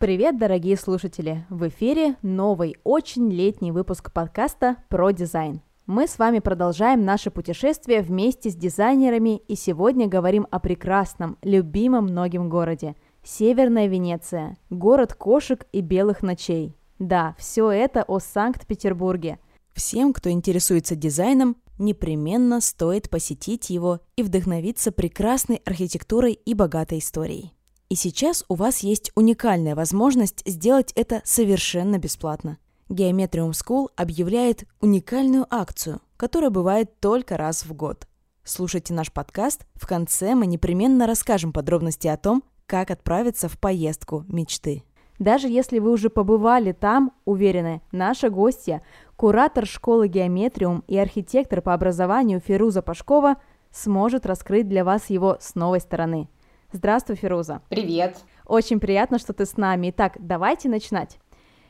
Привет, дорогие слушатели! В эфире новый, очень летний выпуск подкаста про дизайн. Мы с вами продолжаем наше путешествие вместе с дизайнерами и сегодня говорим о прекрасном, любимом многим городе – Северная Венеция, город кошек и белых ночей. Да, все это о Санкт-Петербурге. Всем, кто интересуется дизайном, непременно стоит посетить его и вдохновиться прекрасной архитектурой и богатой историей. И сейчас у вас есть уникальная возможность сделать это совершенно бесплатно. Geometrium School объявляет уникальную акцию, которая бывает только раз в год. Слушайте наш подкаст, в конце мы непременно расскажем подробности о том, как отправиться в поездку мечты. Даже если вы уже побывали там, уверены, наша гостья, куратор школы Геометриум и архитектор по образованию Фируза Пашкова сможет раскрыть для вас его с новой стороны – Здравствуй, Фируза. Привет. Очень приятно, что ты с нами. Итак, давайте начинать.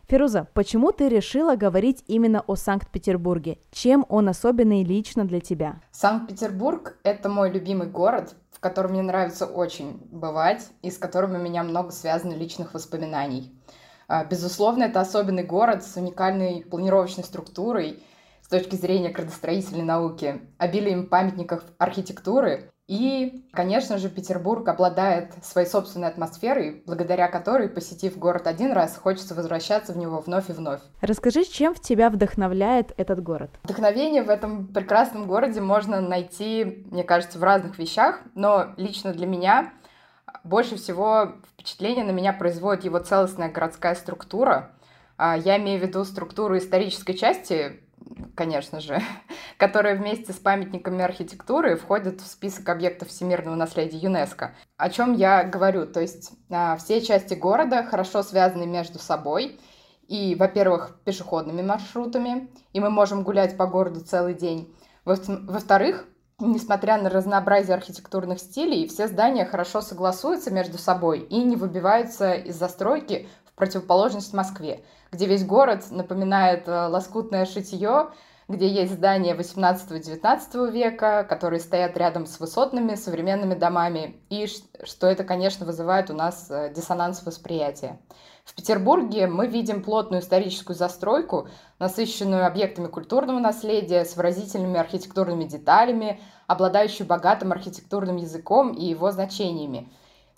Фируза, почему ты решила говорить именно о Санкт-Петербурге? Чем он особенный лично для тебя? Санкт-Петербург — это мой любимый город, в котором мне нравится очень бывать и с которым у меня много связано личных воспоминаний. А, безусловно, это особенный город с уникальной планировочной структурой с точки зрения градостроительной науки, обилием памятников архитектуры и, конечно же, Петербург обладает своей собственной атмосферой, благодаря которой, посетив город один раз, хочется возвращаться в него вновь и вновь. Расскажи, чем в тебя вдохновляет этот город? Вдохновение в этом прекрасном городе можно найти, мне кажется, в разных вещах, но лично для меня больше всего впечатление на меня производит его целостная городская структура. А, я имею в виду структуру исторической части конечно же, которые вместе с памятниками архитектуры входят в список объектов всемирного наследия ЮНЕСКо. О чем я говорю? То есть а, все части города хорошо связаны между собой, и, во-первых, пешеходными маршрутами, и мы можем гулять по городу целый день. Во-вторых, несмотря на разнообразие архитектурных стилей, все здания хорошо согласуются между собой и не выбиваются из застройки в противоположность Москве где весь город напоминает э, лоскутное шитье, где есть здания 18-19 века, которые стоят рядом с высотными современными домами, и что это, конечно, вызывает у нас э, диссонанс восприятия. В Петербурге мы видим плотную историческую застройку, насыщенную объектами культурного наследия, с выразительными архитектурными деталями, обладающую богатым архитектурным языком и его значениями.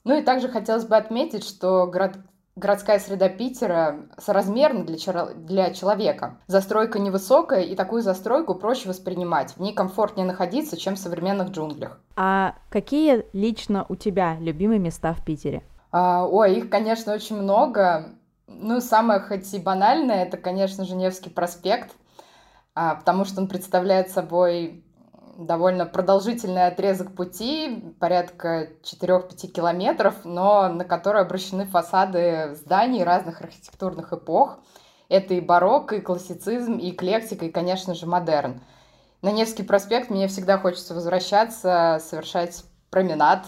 Ну и также хотелось бы отметить, что город, городская среда Питера соразмерна для, для человека. Застройка невысокая, и такую застройку проще воспринимать. В ней комфортнее находиться, чем в современных джунглях. А какие лично у тебя любимые места в Питере? А, ой, их, конечно, очень много. Ну, самое хоть и банальное, это, конечно же, Невский проспект, а, потому что он представляет собой довольно продолжительный отрезок пути, порядка 4-5 километров, но на который обращены фасады зданий разных архитектурных эпох. Это и барокко, и классицизм, и эклектика, и, конечно же, модерн. На Невский проспект мне всегда хочется возвращаться, совершать променад.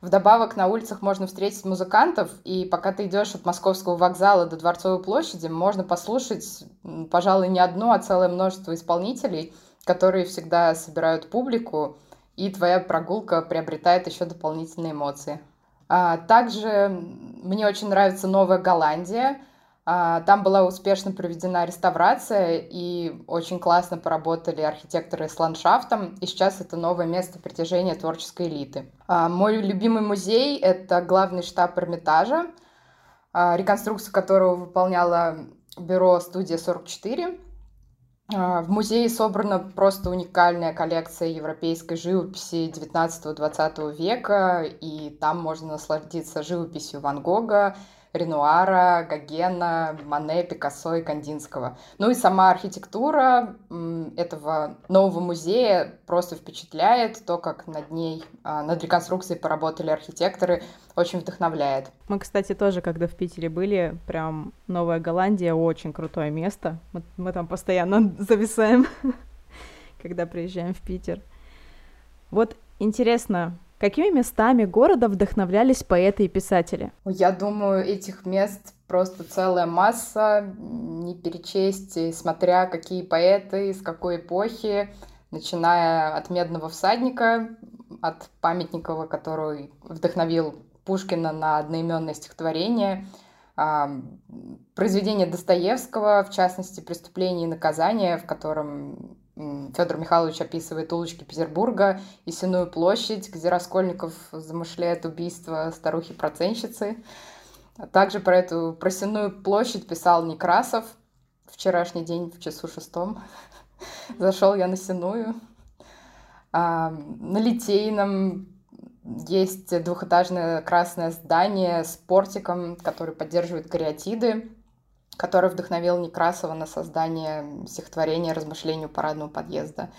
Вдобавок на улицах можно встретить музыкантов, и пока ты идешь от Московского вокзала до Дворцовой площади, можно послушать, пожалуй, не одно, а целое множество исполнителей – которые всегда собирают публику, и твоя прогулка приобретает еще дополнительные эмоции. А, также мне очень нравится Новая Голландия. А, там была успешно проведена реставрация, и очень классно поработали архитекторы с ландшафтом, и сейчас это новое место притяжения творческой элиты. А, мой любимый музей — это главный штаб Эрмитажа, реконструкцию которого выполняла бюро «Студия 44». А, в музее собрана просто уникальная коллекция европейской живописи 19-20 века, и там можно насладиться живописью Ван Гога, Ренуара, Гогена, Мане, Пикассо и Кандинского. Ну и сама архитектура этого нового музея просто впечатляет. То, как над ней, а, над реконструкцией поработали архитекторы, очень вдохновляет. Мы, кстати, тоже, когда в Питере были, прям Новая Голландия очень крутое место. Мы, мы там постоянно зависаем, когда приезжаем в Питер. Вот интересно, Какими местами города вдохновлялись поэты и писатели? Я думаю, этих мест просто целая масса, не перечесть, смотря какие поэты, из какой эпохи, начиная от «Медного всадника», от Памятникова, который вдохновил Пушкина на одноименное стихотворение, произведение Достоевского, в частности, «Преступление и наказание», в котором Федор Михайлович описывает улочки Петербурга и Сеную площадь, где Раскольников замышляет убийство старухи-проценщицы. Также про эту про Сеную площадь писал Некрасов вчерашний день в часу шестом. Зашел я на Сеную. А, на Литейном есть двухэтажное красное здание с портиком, который поддерживает кариатиды, который вдохновил Некрасова на создание стихотворения «Размышлению парадного подъезда».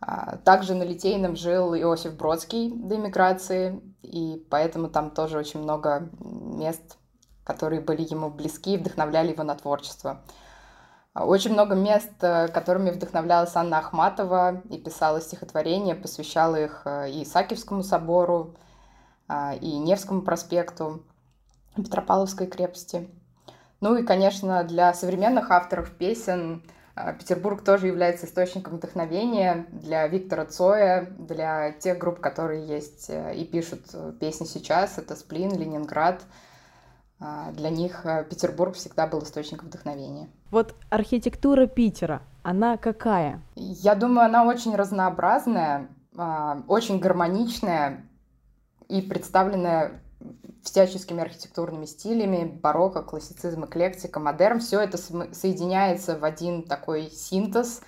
А, также на Литейном жил Иосиф Бродский до эмиграции, и поэтому там тоже очень много мест, которые были ему близки и вдохновляли его на творчество. Очень много мест, э, которыми вдохновлялась Анна Ахматова и писала стихотворения, посвящала их э, и Исаакиевскому собору, а, и Невскому проспекту, Петропавловской крепости. Ну и, конечно, для современных авторов песен э, Петербург тоже является источником вдохновения для Виктора Цоя, для тех групп, которые есть и пишут песни сейчас. Это Сплин, Ленинград — а, для них э, Петербург всегда был источником вдохновения. Вот архитектура Питера, она какая? Я думаю, она очень разнообразная, а, очень гармоничная и представленная всяческими архитектурными стилями, барокко, классицизм, эклектика, модерн. Все это соединяется в один такой синтез,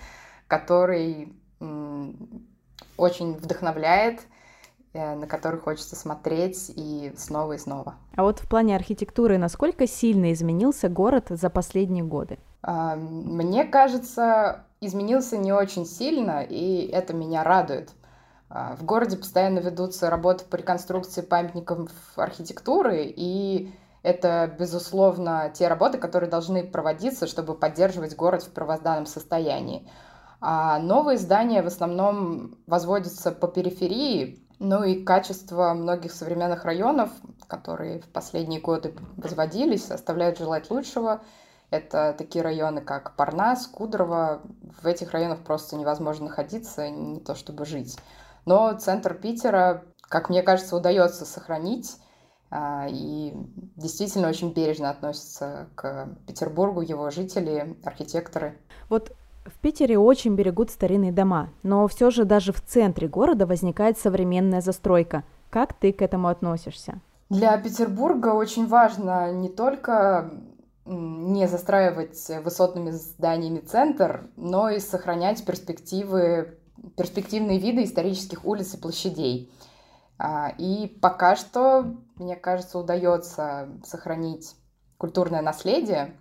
который очень вдохновляет Э, на который хочется смотреть и снова и снова. А вот в плане архитектуры, насколько сильно изменился город за последние годы? А, мне кажется, изменился не очень сильно, и это меня радует. А, в городе постоянно ведутся работы по реконструкции памятников архитектуры, и это, безусловно, те работы, которые должны проводиться, чтобы поддерживать город в первозданном состоянии. А новые здания в основном возводятся по периферии, ну и качество многих современных районов, которые в последние годы возводились, оставляют желать лучшего. Это такие районы, как Парнас, Кудрово. В этих районах просто невозможно находиться, не то чтобы жить. Но центр Питера, как мне кажется, удается сохранить а, и действительно очень бережно относятся к Петербургу, его жители, архитекторы. Вот в Питере очень берегут старинные дома, но все же даже в центре города возникает современная застройка. Как ты к этому относишься? Для Петербурга очень важно не только не застраивать высотными зданиями центр, но и сохранять перспективы, перспективные виды исторических улиц и площадей. А, и пока что, мне кажется, удается сохранить культурное наследие,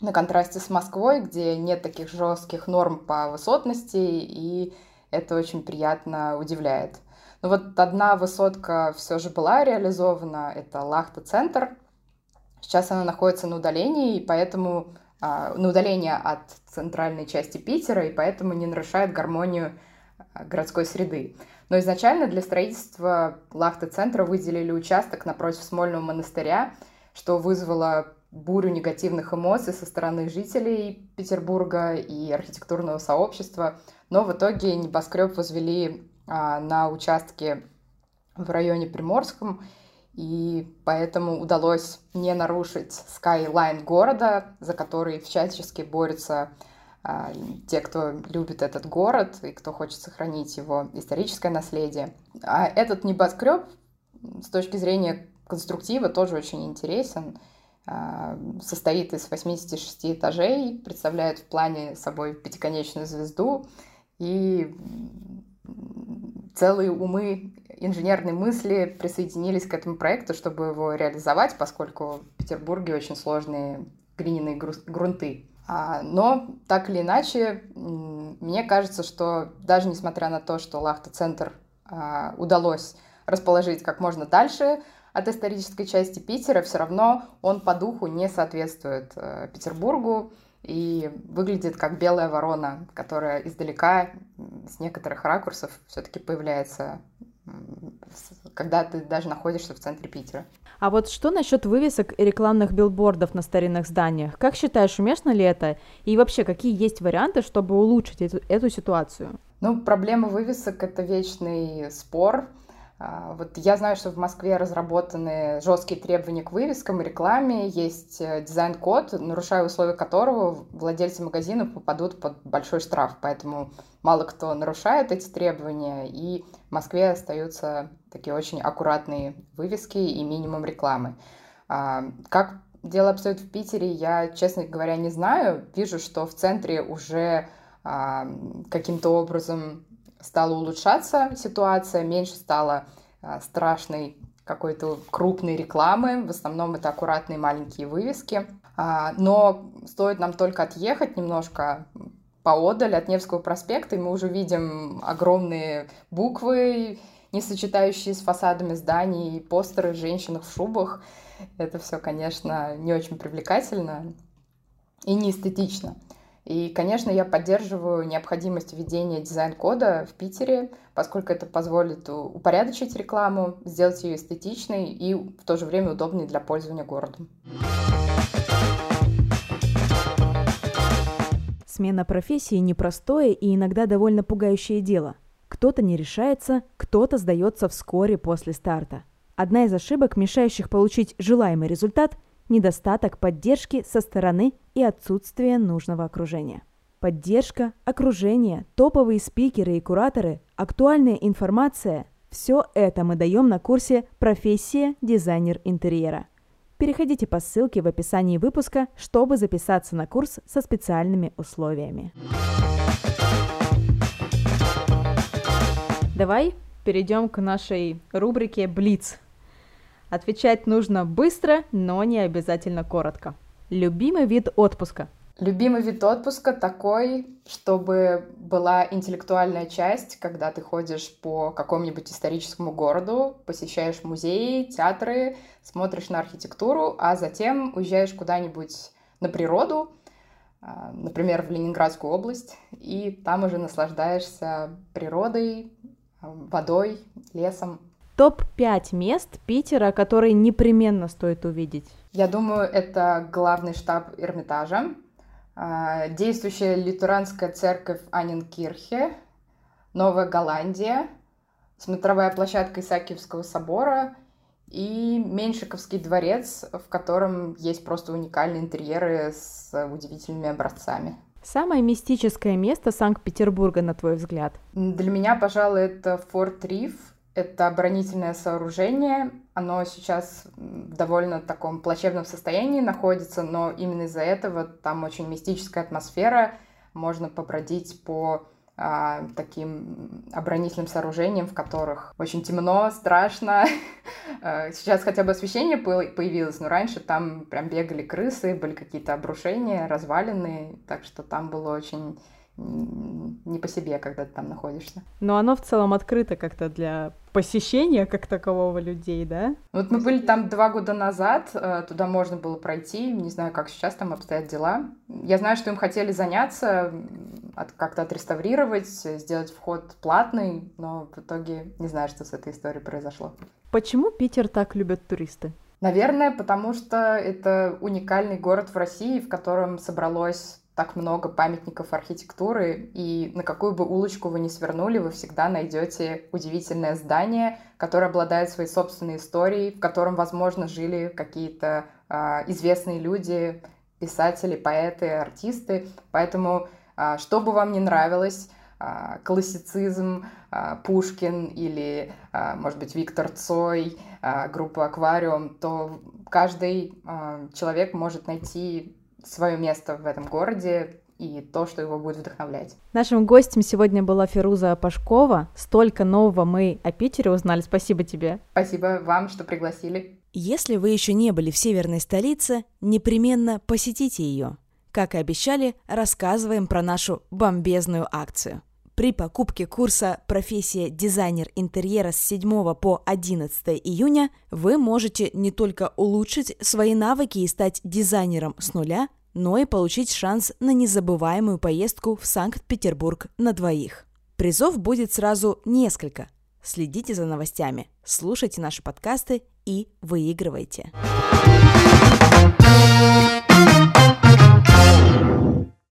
на контрасте с Москвой, где нет таких жестких норм по высотности, и это очень приятно удивляет. Но вот одна высотка все же была реализована, это Лахта-центр. Сейчас она находится на удалении, и поэтому а, на удалении от центральной части Питера, и поэтому не нарушает гармонию городской среды. Но изначально для строительства Лахта-центра выделили участок напротив Смольного монастыря, что вызвало бурю негативных эмоций со стороны жителей Петербурга и архитектурного сообщества. Но в итоге небоскреб возвели а, на участке в районе Приморском, и поэтому удалось не нарушить скайлайн города, за который всячески борются а, те, кто любит этот город и кто хочет сохранить его историческое наследие. А этот небоскреб с точки зрения конструктива тоже очень интересен. А, состоит из 86 этажей, представляет в плане собой пятиконечную звезду и целые умы инженерной мысли присоединились к этому проекту, чтобы его реализовать, поскольку в Петербурге очень сложные глиняные грунты. А, но так или иначе, мне кажется, что даже несмотря на то, что Лахта-центр а, удалось расположить как можно дальше от исторической части Питера, все равно он по духу не соответствует э, Петербургу и выглядит как белая ворона, которая издалека с некоторых ракурсов все-таки появляется, когда ты даже находишься в центре Питера. А вот что насчет вывесок и рекламных билбордов на старинных зданиях? Как считаешь, уместно ли это? И вообще, какие есть варианты, чтобы улучшить эту, эту ситуацию? Ну, проблема вывесок — это вечный спор А, вот я знаю, что в Москве разработаны жесткие требования к вывескам и рекламе, есть э, дизайн-код, нарушая условия которого владельцы магазинов попадут под большой штраф, поэтому мало кто нарушает эти требования, и в Москве остаются такие очень аккуратные вывески и минимум рекламы. А, как дело обстоит в Питере, я, честно говоря, не знаю. Вижу, что в центре уже а, каким-то образом стала улучшаться ситуация, меньше стало а, страшной какой-то крупной рекламы, в основном это аккуратные маленькие вывески. Но стоит нам только отъехать немножко поодаль от Невского проспекта, и мы уже видим огромные буквы, не сочетающие с фасадами зданий, постеры женщин в шубах. Это все, конечно, не очень привлекательно и не эстетично. И, конечно, я поддерживаю необходимость введения дизайн-кода в Питере, поскольку это позволит упорядочить рекламу, сделать ее эстетичной и в то же время удобной для пользования городом. Смена профессии – непростое и иногда довольно пугающее дело. Кто-то не решается, кто-то сдается вскоре после старта. Одна из ошибок, мешающих получить желаемый результат – недостаток поддержки со стороны и отсутствие нужного окружения. Поддержка, окружение, топовые спикеры и кураторы, актуальная информация – все это мы даем на курсе «Профессия дизайнер интерьера». Переходите по ссылке в описании выпуска, чтобы записаться на курс со специальными условиями. Давай перейдем к нашей рубрике «Блиц». Отвечать нужно быстро, но не обязательно коротко. Любимый вид отпуска? Любимый вид отпуска такой, чтобы была интеллектуальная часть, когда ты ходишь по какому-нибудь историческому городу, посещаешь музеи, театры, смотришь на архитектуру, а затем уезжаешь куда-нибудь на природу, а, например, в Ленинградскую область, и там уже наслаждаешься природой, водой, лесом. Топ-5 мест Питера, которые непременно стоит увидеть. Я думаю, это главный штаб Эрмитажа, а, действующая литуранская церковь Анинкирхе, Новая Голландия, смотровая площадка Исаакиевского собора и Меньшиковский дворец, в котором есть просто уникальные интерьеры с удивительными образцами. Самое мистическое место Санкт-Петербурга, на твой взгляд? Для меня, пожалуй, это Форт Риф, это оборонительное сооружение. Оно сейчас в довольно таком плачевном состоянии находится, но именно из-за этого там очень мистическая атмосфера. Можно побродить по а, таким оборонительным сооружениям, в которых очень темно, страшно. А, сейчас хотя бы освещение появилось, но раньше там прям бегали крысы, были какие-то обрушения, развалины, так что там было очень не по себе, когда ты там находишься. Но оно в целом открыто как-то для посещения как такового людей, да? Вот мы были там два года назад, э, туда можно было пройти, не знаю, как сейчас там обстоят дела. Я знаю, что им хотели заняться, как-то отреставрировать, сделать вход платный, но в итоге не знаю, что с этой историей произошло. Почему Питер так любят туристы? Наверное, потому что это уникальный город в России, в котором собралось так много памятников архитектуры, и на какую бы улочку вы ни свернули, вы всегда найдете удивительное здание, которое обладает своей собственной историей, в котором, возможно, жили какие-то э, известные люди, писатели, поэты, артисты. Поэтому, э, что бы вам ни нравилось, э, классицизм, э, Пушкин или, э, может быть, Виктор Цой, э, группа «Аквариум», то каждый э, человек может найти свое место в этом городе и то, что его будет вдохновлять. Нашим гостем сегодня была Феруза Пашкова. Столько нового мы о Питере узнали. Спасибо тебе. Спасибо вам, что пригласили. Если вы еще не были в северной столице, непременно посетите ее. Как и обещали, рассказываем про нашу бомбезную акцию. При покупке курса «Профессия дизайнер интерьера» с 7 по 11 июня вы можете не только улучшить свои навыки и стать дизайнером с нуля, но и получить шанс на незабываемую поездку в Санкт-Петербург на двоих. Призов будет сразу несколько. Следите за новостями, слушайте наши подкасты и выигрывайте.